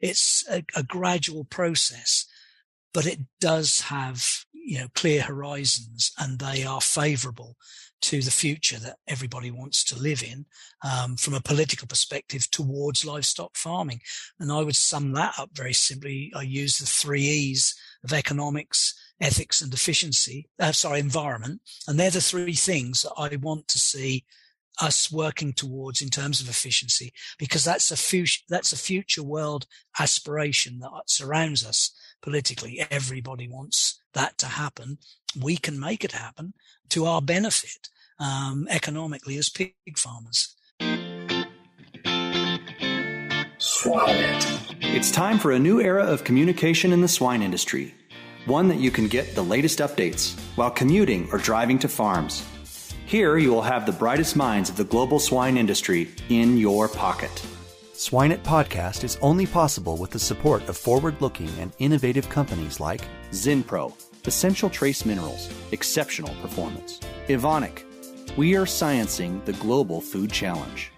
it's a, a gradual process, but it does have, you know, clear horizons and they are favorable to the future that everybody wants to live in um, from a political perspective towards livestock farming. And I would sum that up very simply. I use the three E's of economics, ethics and efficiency, uh, sorry, environment. And they're the three things that I want to see us working towards in terms of efficiency, because that's a future, that's a future world aspiration that surrounds us politically. Everybody wants that to happen. We can make it happen to our benefit um, economically as pig farmers. It's time for a new era of communication in the swine industry. One that you can get the latest updates while commuting or driving to farms. Here you will have the brightest minds of the global swine industry in your pocket. Swine Podcast is only possible with the support of forward looking and innovative companies like Zinpro, Essential Trace Minerals, Exceptional Performance, Evonik, We are sciencing the global food challenge,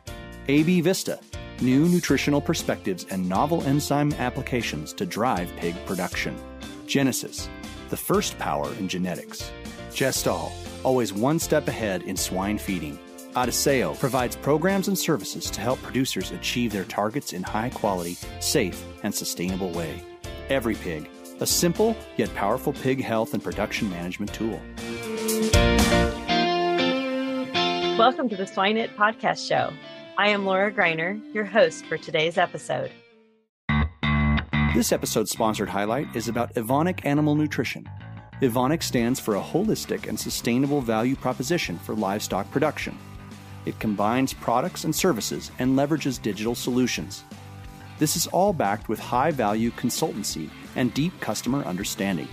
AB Vista, New nutritional perspectives and novel enzyme applications to drive pig production. Genesus, the first power in genetics. Gestal, always one step ahead in swine feeding. Adisseo provides programs and services to help producers achieve their targets in high quality, safe, and sustainable way. Every Pig, a simple yet powerful pig health and production management tool. Welcome to the Swine It Podcast Show. I am Laura Greiner, your host for today's episode. This episode's sponsored highlight is about Evonik Animal Nutrition Evonik stands for a holistic and sustainable value proposition for livestock production. It combines products and services and leverages digital solutions. This is all backed with high value consultancy and deep customer understanding.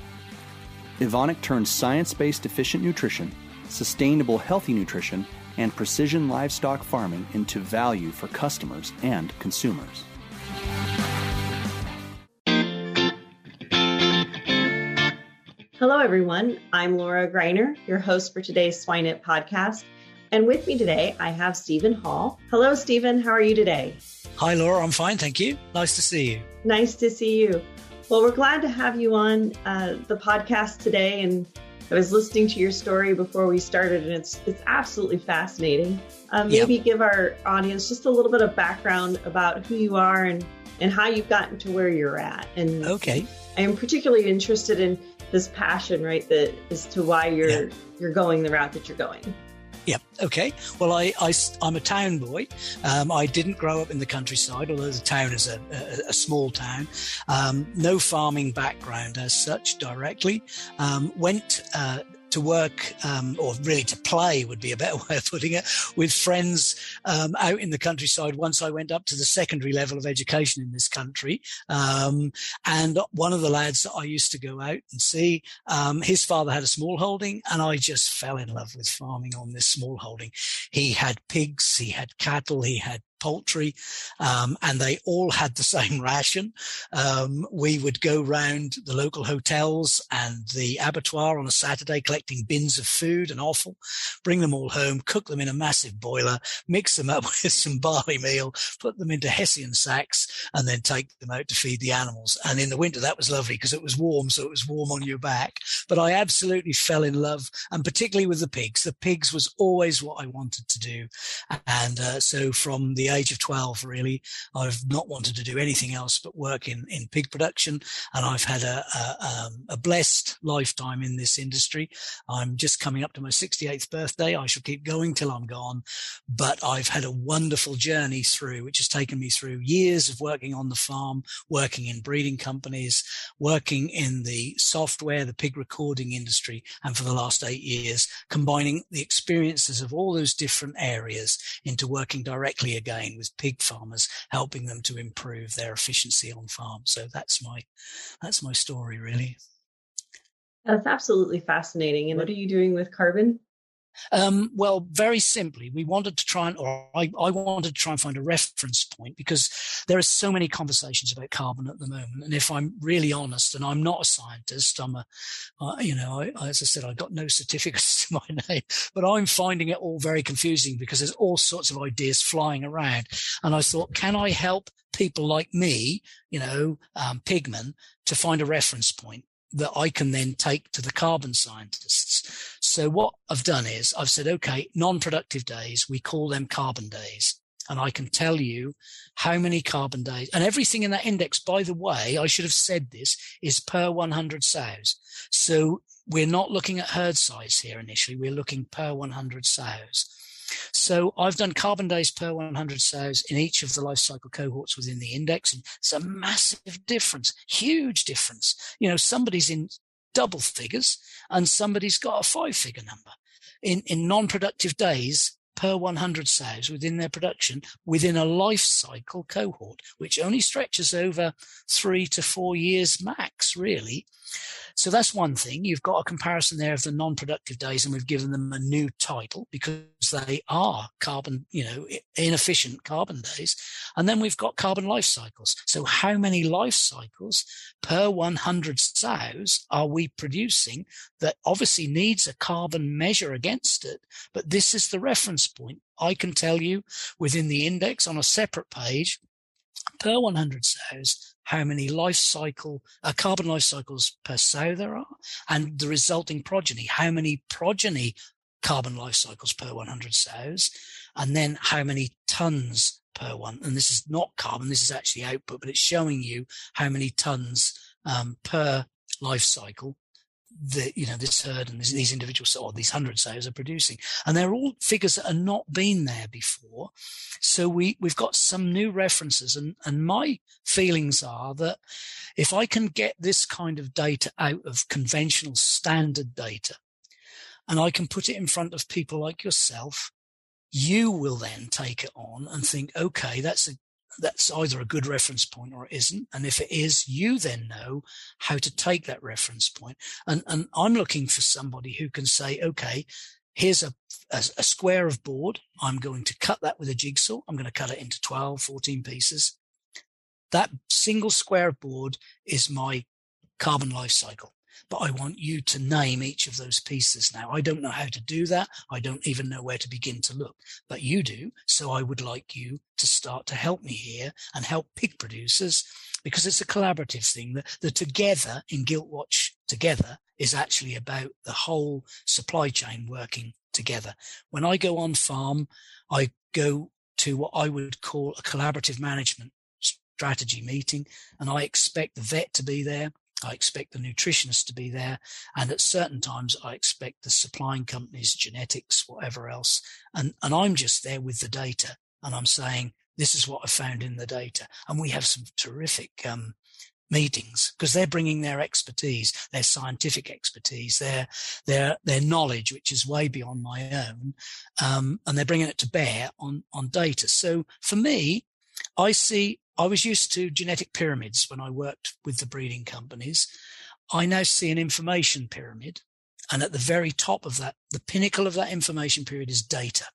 Evonik turns science based efficient nutrition, sustainable healthy nutrition, and precision livestock farming into value for customers and consumers. Hello, everyone. I'm Laura Greiner, your host for today's Swine It podcast. And with me today, I have Stephen Hall. Hello, Stephen. How are you today? Hi, Laura. I'm fine. Thank you. Nice to see you. Nice to see you. Well, we're glad to have you on uh, the podcast today. And I was listening to your story before we started, and it's it's absolutely fascinating. Um, maybe give our audience just a little bit of background about who you are and and how you've gotten to where you're at. And okay, I am particularly interested in this passion, right? That as to why you're yeah. you're going the route that you're going. Yeah. Okay. Well, I, I am a town boy. Um, I didn't grow up in the countryside, although the town is a, a, a small town. Um, no farming background as such directly. Um, went uh, to work, um, or really to play would be a better way of putting it, with friends um, out in the countryside once I went up to the secondary level of education in this country. Um, and one of the lads that I used to go out and see, um, his father had a small holding, and I just fell in love with farming on this small holding. He had pigs, he had cattle, he had poultry, um, and they all had the same ration. Um, we would go round the local hotels and the abattoir on a Saturday, collecting bins of food and offal, bring them all home, cook them in a massive boiler, mix them up with some barley meal, put them into Hessian sacks, and then take them out to feed the animals. And in the winter, that was lovely because it was warm, so it was warm on your back. But I absolutely fell in love, and particularly with the pigs. The pigs was always what I wanted to do, and uh, so from the age of 12, really, I've not wanted to do anything else but work in, in pig production. And I've had a, a, um, a blessed lifetime in this industry. I'm just coming up to my 68th birthday. I shall keep going till I'm gone. But I've had a wonderful journey through, which has taken me through years of working on the farm, working in breeding companies, working in the software, the pig recording industry, and for the last eight years, combining the experiences of all those different areas into working directly again again with pig farmers, helping them to improve their efficiency on farm. So that's my that's my story really. That's absolutely fascinating. And what are you doing with carbon? Um, well, very simply, we wanted to try and, or I, I, wanted to try and find a reference point because there are so many conversations about carbon at the moment. And if I'm really honest, and I'm not a scientist, I'm a, uh, you know, I, as I said, I've got no certificates to my name, but I'm finding it all very confusing because there's all sorts of ideas flying around. And I thought, can I help people like me, you know, um, pigmen to find a reference point? that I can then take to the carbon scientists. So what I've done is I've said, okay, non-productive days, we call them carbon days. And I can tell you how many carbon days and everything in that index, by the way, I should have said this is per 100 sows. So we're not looking at herd size here initially. We're looking per 100 sows. So I've done carbon days per 100 sows in each of the life cycle cohorts within the index. And it's a massive difference, huge difference. You know, somebody's in double figures and somebody's got a five figure number. In, in non-productive days, per 100 sows within their production within a life cycle cohort, which only stretches over three to four years max, really. So that's one thing. You've got a comparison there of the non-productive days, and we've given them a new title because they are carbon, you know, inefficient carbon days. And then we've got carbon life cycles. So how many life cycles per 100 sows are we producing that obviously needs a carbon measure against it? But this is the reference point. I can tell you within the index on a separate page per 100 sows how many life cycle, uh, carbon life cycles per sow there are, and the resulting progeny, how many progeny carbon life cycles per 100 sows, and then how many tons per one. And this is not carbon, this is actually output, but it's showing you how many tons um, per life cycle the you know this herd and these individuals or these hundred sows are producing. And they're all figures that are not been there before. So we we've got some new references. And and my feelings are that if i can get this kind of data out of conventional standard data and i can put it in front of people like yourself you will then take it on and think okay that's a that's either a good reference point or it isn't. And if it is, you then know how to take that reference point. And, and I'm looking for somebody who can say, okay, here's a, a, a, square of board. I'm going to cut that with a jigsaw. I'm going to cut it into 12, 14 pieces. That single square of board is my carbon life cycle but I want you to name each of those pieces now. I don't know how to do that. I don't even know where to begin to look, but you do. So I would like you to start to help me here and help pig producers because it's a collaborative thing that the together in Gilt Watch together is actually about the whole supply chain working together. When I go on farm, I go to what I would call a collaborative management strategy meeting and I expect the vet to be there. I expect the nutritionist to be there. And at certain times, I expect the supplying companies, genetics, whatever else. And, and I'm just there with the data and I'm saying, this is what I found in the data. And we have some terrific, um, meetings because they're bringing their expertise, their scientific expertise, their, their, their knowledge, which is way beyond my own. Um, and they're bringing it to bear on, on data. So for me, I see I was used to genetic pyramids when I worked with the breeding companies. I now see an information pyramid. And at the very top of that, the pinnacle of that information pyramid is data.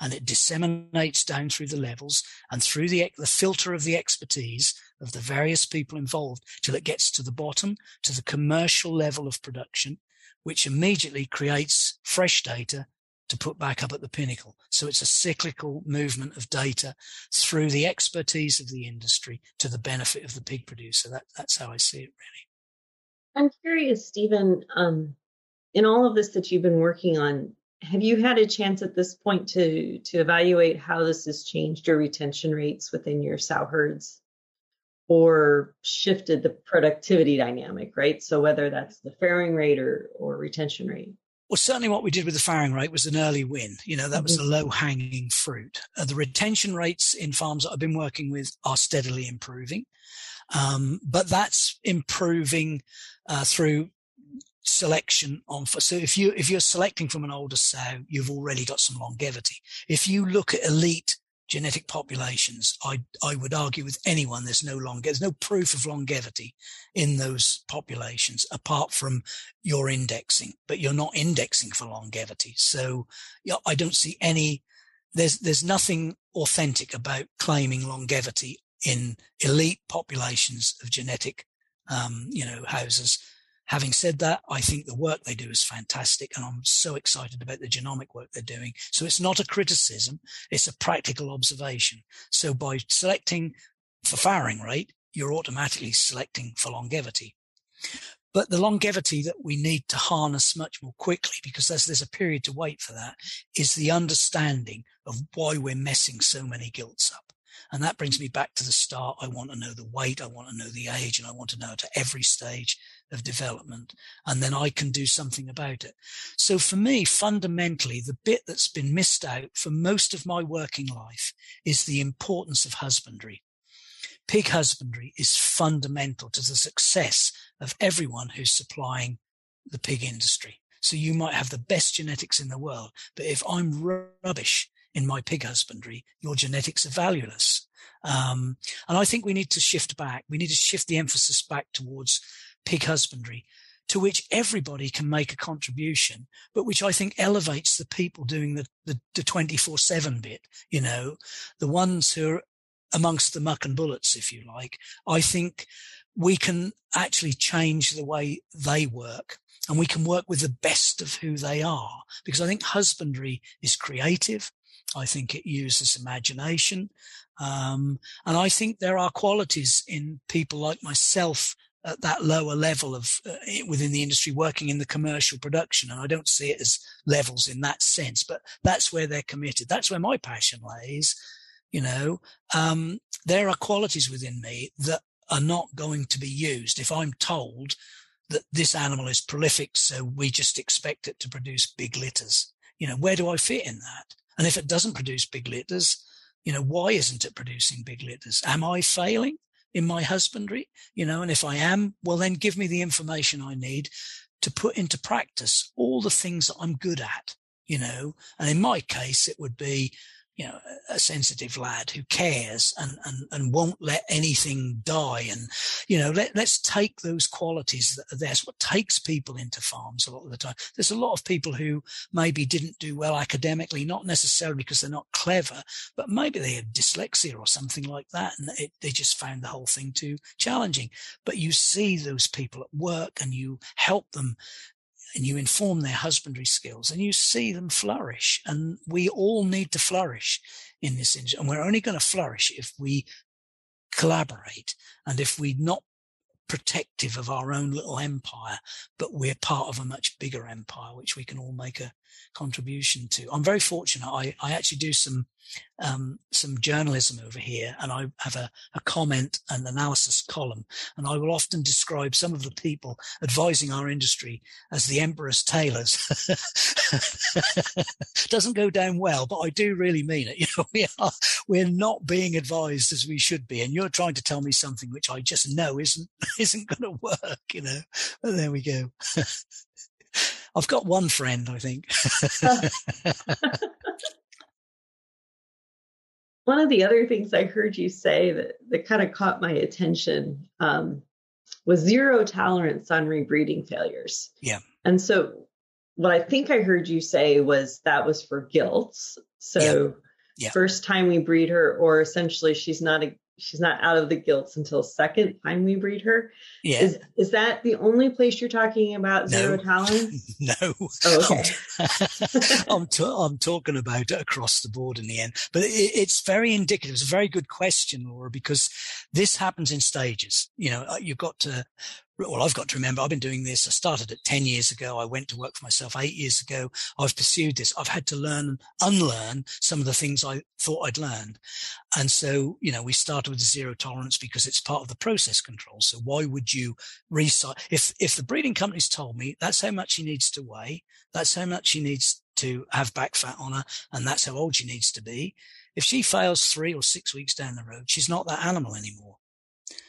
And it disseminates down through the levels and through the, the filter of the expertise of the various people involved till it gets to the bottom, to the commercial level of production, which immediately creates fresh data to put back up at the pinnacle. So it's a cyclical movement of data through the expertise of the industry to the benefit of the pig producer. That, that's how I see it, really. I'm curious, Stephen, um, in all of this that you've been working on, have you had a chance at this point to to evaluate how this has changed your retention rates within your sow herds or shifted the productivity dynamic, right? So whether that's the farrowing rate or, or retention rate. Well, certainly what we did with the farrowing rate was an early win. You know, that was the mm-hmm. low hanging fruit. Uh, the retention rates in farms that I've been working with are steadily improving. Um, but that's improving uh, through selection on so if you if you're selecting from an older sow you've already got some longevity if you look at elite genetic populations, I, I would argue with anyone there's no long, there's no proof of longevity in those populations apart from your indexing, but you're not indexing for longevity. So yeah, I don't see any, there's, there's nothing authentic about claiming longevity in elite populations of genetic, um, you know, houses Having said that, I think the work they do is fantastic and I'm so excited about the genomic work they're doing. So it's not a criticism. It's a practical observation. So by selecting for farrowing rate, you're automatically selecting for longevity. But the longevity that we need to harness much more quickly, because there's, there's a period to wait for that, is the understanding of why we're messing so many gilts up. And that brings me back to the start. I want to know the weight. I want to know the age and I want to know at every stage of development. And then I can do something about it. So for me, fundamentally, the bit that's been missed out for most of my working life is the importance of husbandry. Pig husbandry is fundamental to the success of everyone who's supplying the pig industry. So you might have the best genetics in the world, but if I'm rubbish in my pig husbandry, your genetics are valueless. Um, and I think we need to shift back. We need to shift the emphasis back towards pig husbandry to which everybody can make a contribution, but which I think elevates the people doing the, the, the 24-7 bit, you know, the ones who are amongst the muck and bullets, if you like. I think we can actually change the way they work and we can work with the best of who they are because I think husbandry is creative. I think it uses imagination. Um, and I think there are qualities in people like myself at that lower level of uh, within the industry working in the commercial production and i don't see it as levels in that sense but that's where they're committed. That's where my passion lays you know. Um, there are qualities within me that are not going to be used. If i'm told that this animal is prolific so we just expect it to produce big litters you know where do i fit in that and if it doesn't produce big litters you know why isn't it producing big litters am i failing in my husbandry, you know, and if I am, well, then give me the information I need to put into practice all the things that I'm good at, you know, and in my case, it would be, you know, a sensitive lad who cares and, and, and won't let anything die. And, you know, let, let's take those qualities that are there. It's what takes people into farms a lot of the time. There's a lot of people who maybe didn't do well academically, not necessarily because they're not clever, but maybe they had dyslexia or something like that. And it, they just found the whole thing too challenging. But you see those people at work and you help them and you inform their husbandry skills and you see them flourish. And we all need to flourish in this industry. And we're only going to flourish if we collaborate and if we're not protective of our own little empire, but we're part of a much bigger empire, which we can all make a contribution to. I'm very fortunate. I, I actually do some um, some journalism over here, and I have a, a comment and analysis column, and I will often describe some of the people advising our industry as the emperor's tailors. Doesn't go down well, but I do really mean it. You know, we are we're not being advised as we should be, and you're trying to tell me something which I just know isn't isn't going to work. You know, but there we go. I've got one friend, I think. one of the other things I heard you say that, that kind of caught my attention um, was zero tolerance on rebreeding failures. Yeah. And so what I think I heard you say was that was for gilt. So yeah. Yeah. first time we breed her, or essentially she's not a she's not out of the gilts until second time we breed her. Yeah. Is is that the only place you're talking about zero no. tolerance? no. Oh, okay. I'm, t- I'm talking about it across the board in the end, but it, it's very indicative. It's a very good question, Laura, because this happens in stages. You know, uh, you've got to well, I've got to remember I've been doing this. I started it 10 years ago. I went to work for myself eight years ago. I've pursued this. I've had to learn and unlearn some of the things I thought I'd learned. And so, you know, we started with zero tolerance because it's part of the process control. So why would you recite? If, if the breeding company's told me that's how much he needs to weigh, that's how much he needs to have back fat on her, and that's how old she needs to be. If she fails three or six weeks down the road, she's not that animal anymore.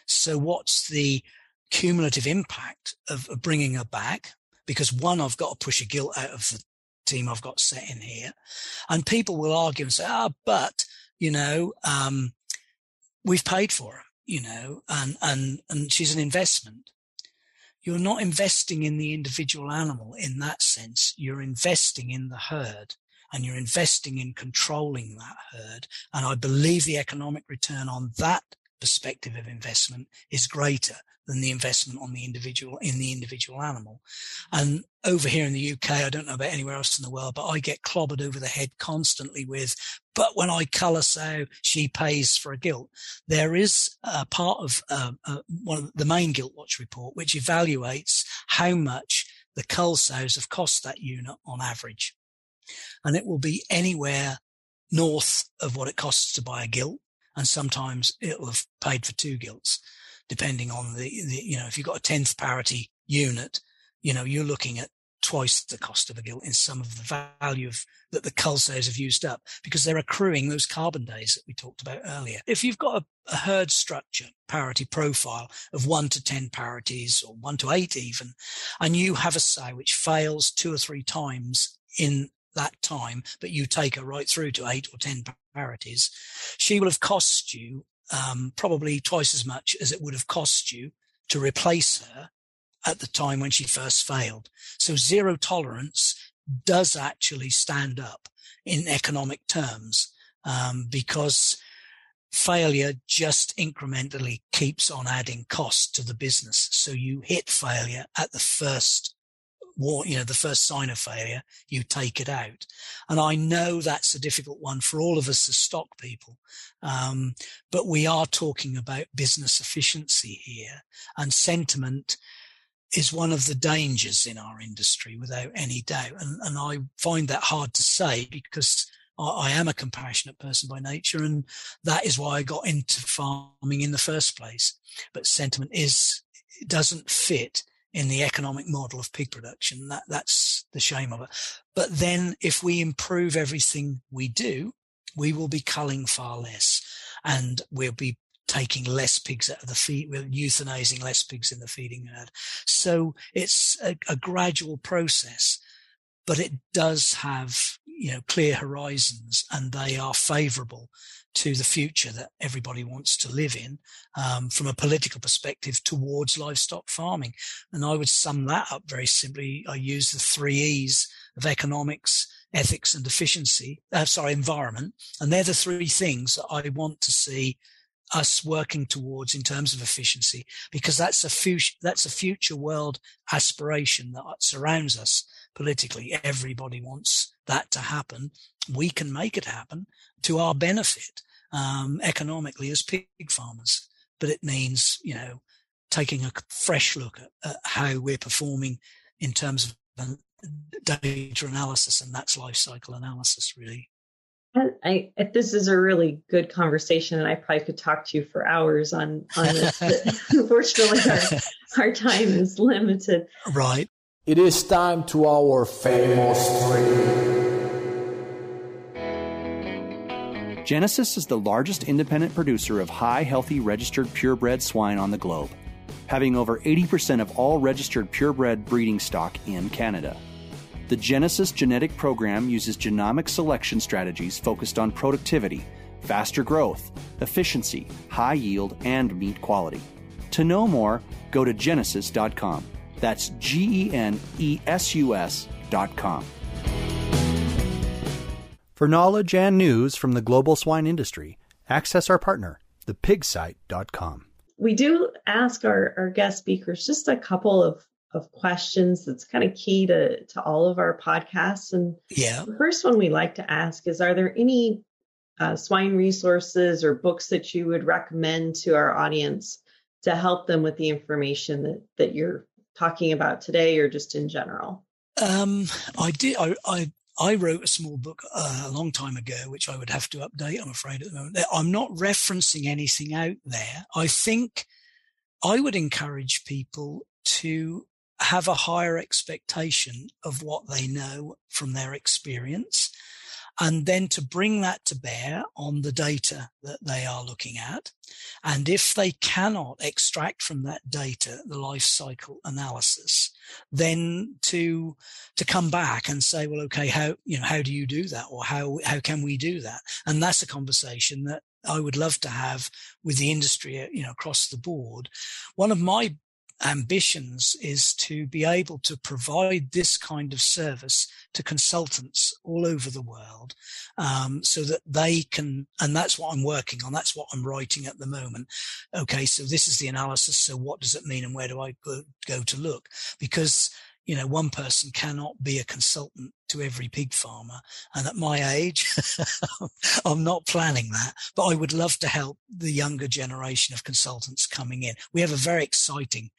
So what's the cumulative impact of, bringing her back because one, I've got to push a gilt out of the team I've got set in here. And people will argue and say, ah, but you know, um, we've paid for her, you know, and, and, and she's an investment. You're not investing in the individual animal in that sense. You're investing in the herd and you're investing in controlling that herd. And I believe the economic return on that perspective of investment is greater than the investment on the individual in the individual animal. And over here in the UK, I don't know about anywhere else in the world, but I get clobbered over the head constantly with, but when I colour sow, she pays for a gilt. There is a part of uh, uh, one of the main gilt watch report, which evaluates how much the cull sows have cost that unit on average. And it will be anywhere north of what it costs to buy a gilt. And sometimes it'll have paid for two gilts depending on the, the you know, if you've got a 10th parity unit, you know, you're looking at twice the cost of a gilt in some of the value of, that the sows have used up because they're accruing those carbon days that we talked about earlier. If you've got a, a, herd structure parity profile of one to 10 parities or one to eight even, and you have a sow which fails two or three times in that time, but you take her right through to eight or 10 parities, she will have cost you um, probably twice as much as it would have cost you to replace her at the time when she first failed. So zero tolerance does actually stand up in economic terms um, because failure just incrementally keeps on adding cost to the business. So you hit failure at the first you know, the first sign of failure, you take it out. And I know that's a difficult one for all of us as stock people. Um, but we are talking about business efficiency here and sentiment is one of the dangers in our industry without any doubt. And, and I find that hard to say because I, I am a compassionate person by nature. And that is why I got into farming in the first place. But sentiment is, doesn't fit in the economic model of pig production. That, that's the shame of it. But then if we improve everything we do, we will be culling far less and we'll be taking less pigs out of the feed. We're euthanizing less pigs in the feeding herd. So it's a, a gradual process, but it does have, you know, clear horizons and they are favorable to the future that everybody wants to live in um, from a political perspective towards livestock farming. And I would sum that up very simply. I use the three E's of economics, ethics and efficiency, uh, sorry, environment. And they're the three things that I want to see us working towards in terms of efficiency, because that's a future, that's a future world aspiration that surrounds us politically. Everybody wants that to happen. We can make it happen to our benefit um, economically as pig farmers. But it means, you know, taking a fresh look at, at how we're performing in terms of data analysis, and that's life cycle analysis, really. I, I, this is a really good conversation, and I probably could talk to you for hours on on this. unfortunately, our, our time is limited. Right. It is time to our famous three. Genesus is the largest independent producer of high, healthy, registered purebred swine on the globe, having over 80% of all registered purebred breeding stock in Canada. The Genesus genetic program uses genomic selection strategies focused on productivity, faster growth, efficiency, high yield, and meat quality. To know more, go to genesus.com. That's G E N E S U S.com. For knowledge and news from the global swine industry, access our partner, thepigsite.com. We do ask our, our guest speakers just a couple of, of questions that's kind of key to, to all of our podcasts. And yeah. the first one we like to ask is Are there any uh, swine resources or books that you would recommend to our audience to help them with the information that, that you're talking about today or just in general? Um, I did. I, I I wrote a small book uh, a long time ago, which I would have to update, I'm afraid, at the moment. I'm not referencing anything out there. I think I would encourage people to have a higher expectation of what they know from their experience and then to bring that to bear on the data that they are looking at. And if they cannot extract from that data the life cycle analysis, then to to come back and say, well, okay, how you know how do you do that, or how how can we do that? And that's a conversation that I would love to have with the industry, you know, across the board. One of my ambitions is to be able to provide this kind of service to consultants all over the world um, so that they can and that's what i'm working on that's what i'm writing at the moment. Okay so this is the analysis so what does it mean and where do i go, go to look? Because you know, one person cannot be a consultant to every pig farmer. And at my age, I'm not planning that, but I would love to help the younger generation of consultants coming in. We have a very exciting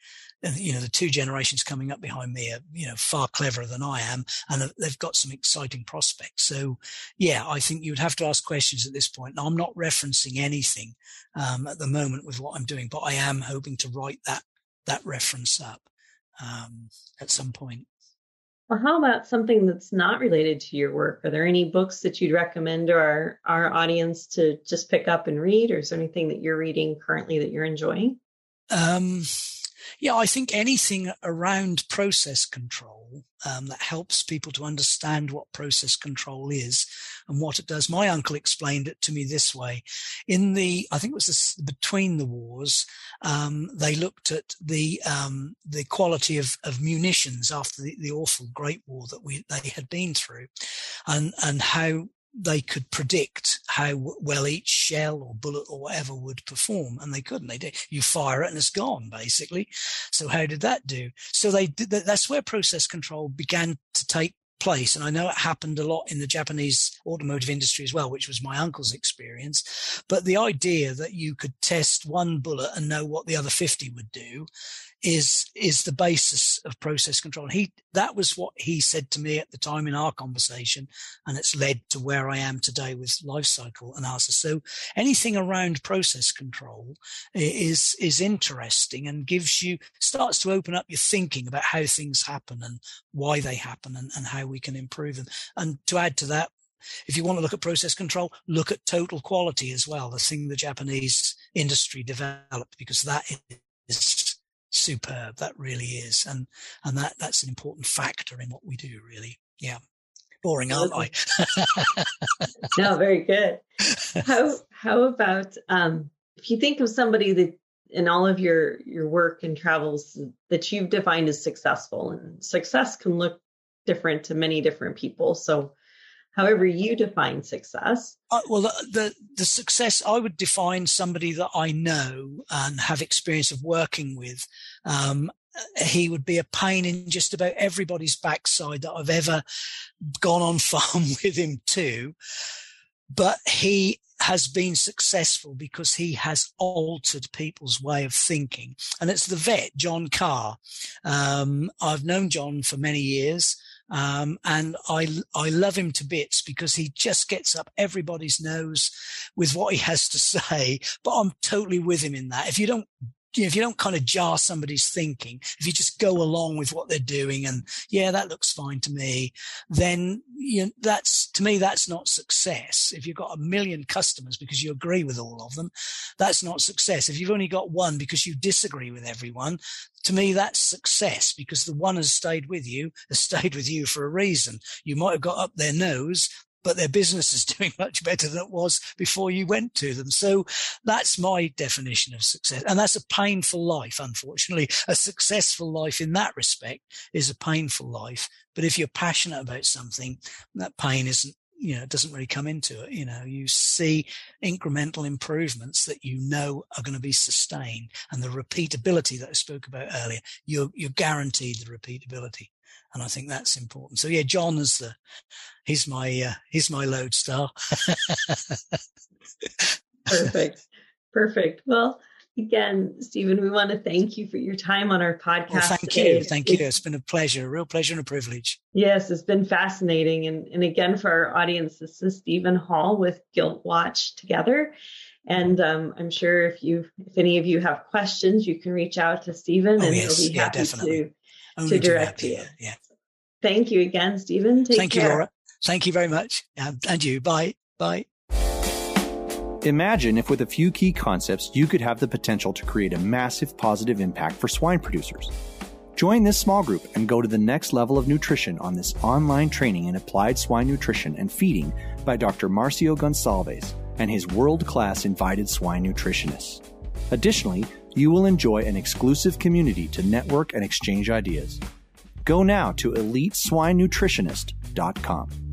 you know, the two generations coming up behind me are, you know, far cleverer than I am, and they've got some exciting prospects. So, yeah, I think you would have to ask questions at this point. Now, I'm not referencing anything um, at the moment with what I'm doing, but I am hoping to write that that reference up um, at some point. Well, how about something that's not related to your work? Are there any books that you'd recommend to our, our audience to just pick up and read, or is there anything that you're reading currently that you're enjoying? Um, yeah, I think anything around process control um, that helps people to understand what process control is and what it does. My uncle explained it to me this way: in the, I think it was this, between the wars, um, they looked at the um, the quality of, of munitions after the, the awful Great War that we they had been through, and and how they could predict how well each shell or bullet or whatever would perform, and they couldn't. They did. You fire it and it's gone, basically. So how did that do? So they did. That's where process control began to take place. And I know it happened a lot in the Japanese automotive industry as well, which was my uncle's experience. But the idea that you could test one bullet and know what the other 50 would do is is the basis of process control. He that was what he said to me at the time in our conversation, and it's led to where I am today with life cycle analysis. So anything around process control is is interesting and gives you starts to open up your thinking about how things happen and why they happen and, and how we can improve them. And to add to that, if you want to look at process control, look at total quality as well, the thing the Japanese industry developed, because that is superb. That really is, and and that that's an important factor in what we do. Really, yeah. Boring, aren't I? no, very good. How how about um, if you think of somebody that in all of your your work and travels that you've defined as successful, and success can look different to many different people. So however you define success. Uh, well, the, the, success I would define somebody that I know and have experience of working with. Um, he would be a pain in just about everybody's backside that I've ever gone on farm with him to. But he has been successful because he has altered people's way of thinking. And it's the vet, John Carr. Um, I've known John for many years. Um, and I, I love him to bits because he just gets up everybody's nose with what he has to say. But I'm totally with him in that. If you don't if you don't kind of jar somebody's thinking, if you just go along with what they're doing and yeah, that looks fine to me, then you know, that's to me, that's not success. If you've got a million customers because you agree with all of them, that's not success. If you've only got one because you disagree with everyone, to me, that's success because the one has stayed with you, has stayed with you for a reason. You might have got up their nose, but their business is doing much better than it was before you went to them. So that's my definition of success. And that's a painful life, unfortunately. A successful life in that respect is a painful life. But if you're passionate about something, that pain isn't, you know, doesn't really come into it. You know, you see incremental improvements that you know are going to be sustained and the repeatability that I spoke about earlier, you're, you're guaranteed the repeatability and I think that's important. So yeah, John is the he's my uh, he's my lodestar. Perfect, perfect. Well, again, Stephen, we want to thank you for your time on our podcast. Well, thank today. you, thank you. It's been a pleasure, a real pleasure and a privilege. Yes, it's been fascinating, and and again for our audience, this is Stephen Hall with Gilt Watch Together. And um, I'm sure if you, if any of you have questions, you can reach out to Stephen, oh, and yes. he'll be happy yeah, to only to direct you. Yeah. Thank you again, Stephen. Take Thank care. you, Laura. Thank you very much. Um, and you. Bye. Bye. Imagine if, with a few key concepts, you could have the potential to create a massive positive impact for swine producers. Join this small group and go to the next level of nutrition on this online training in applied swine nutrition and feeding by Dr. Marcio Gonsalves and his world class invited swine nutritionists. Additionally, you will enjoy an exclusive community to network and exchange ideas. Go now to eliteswinenutritionist.com.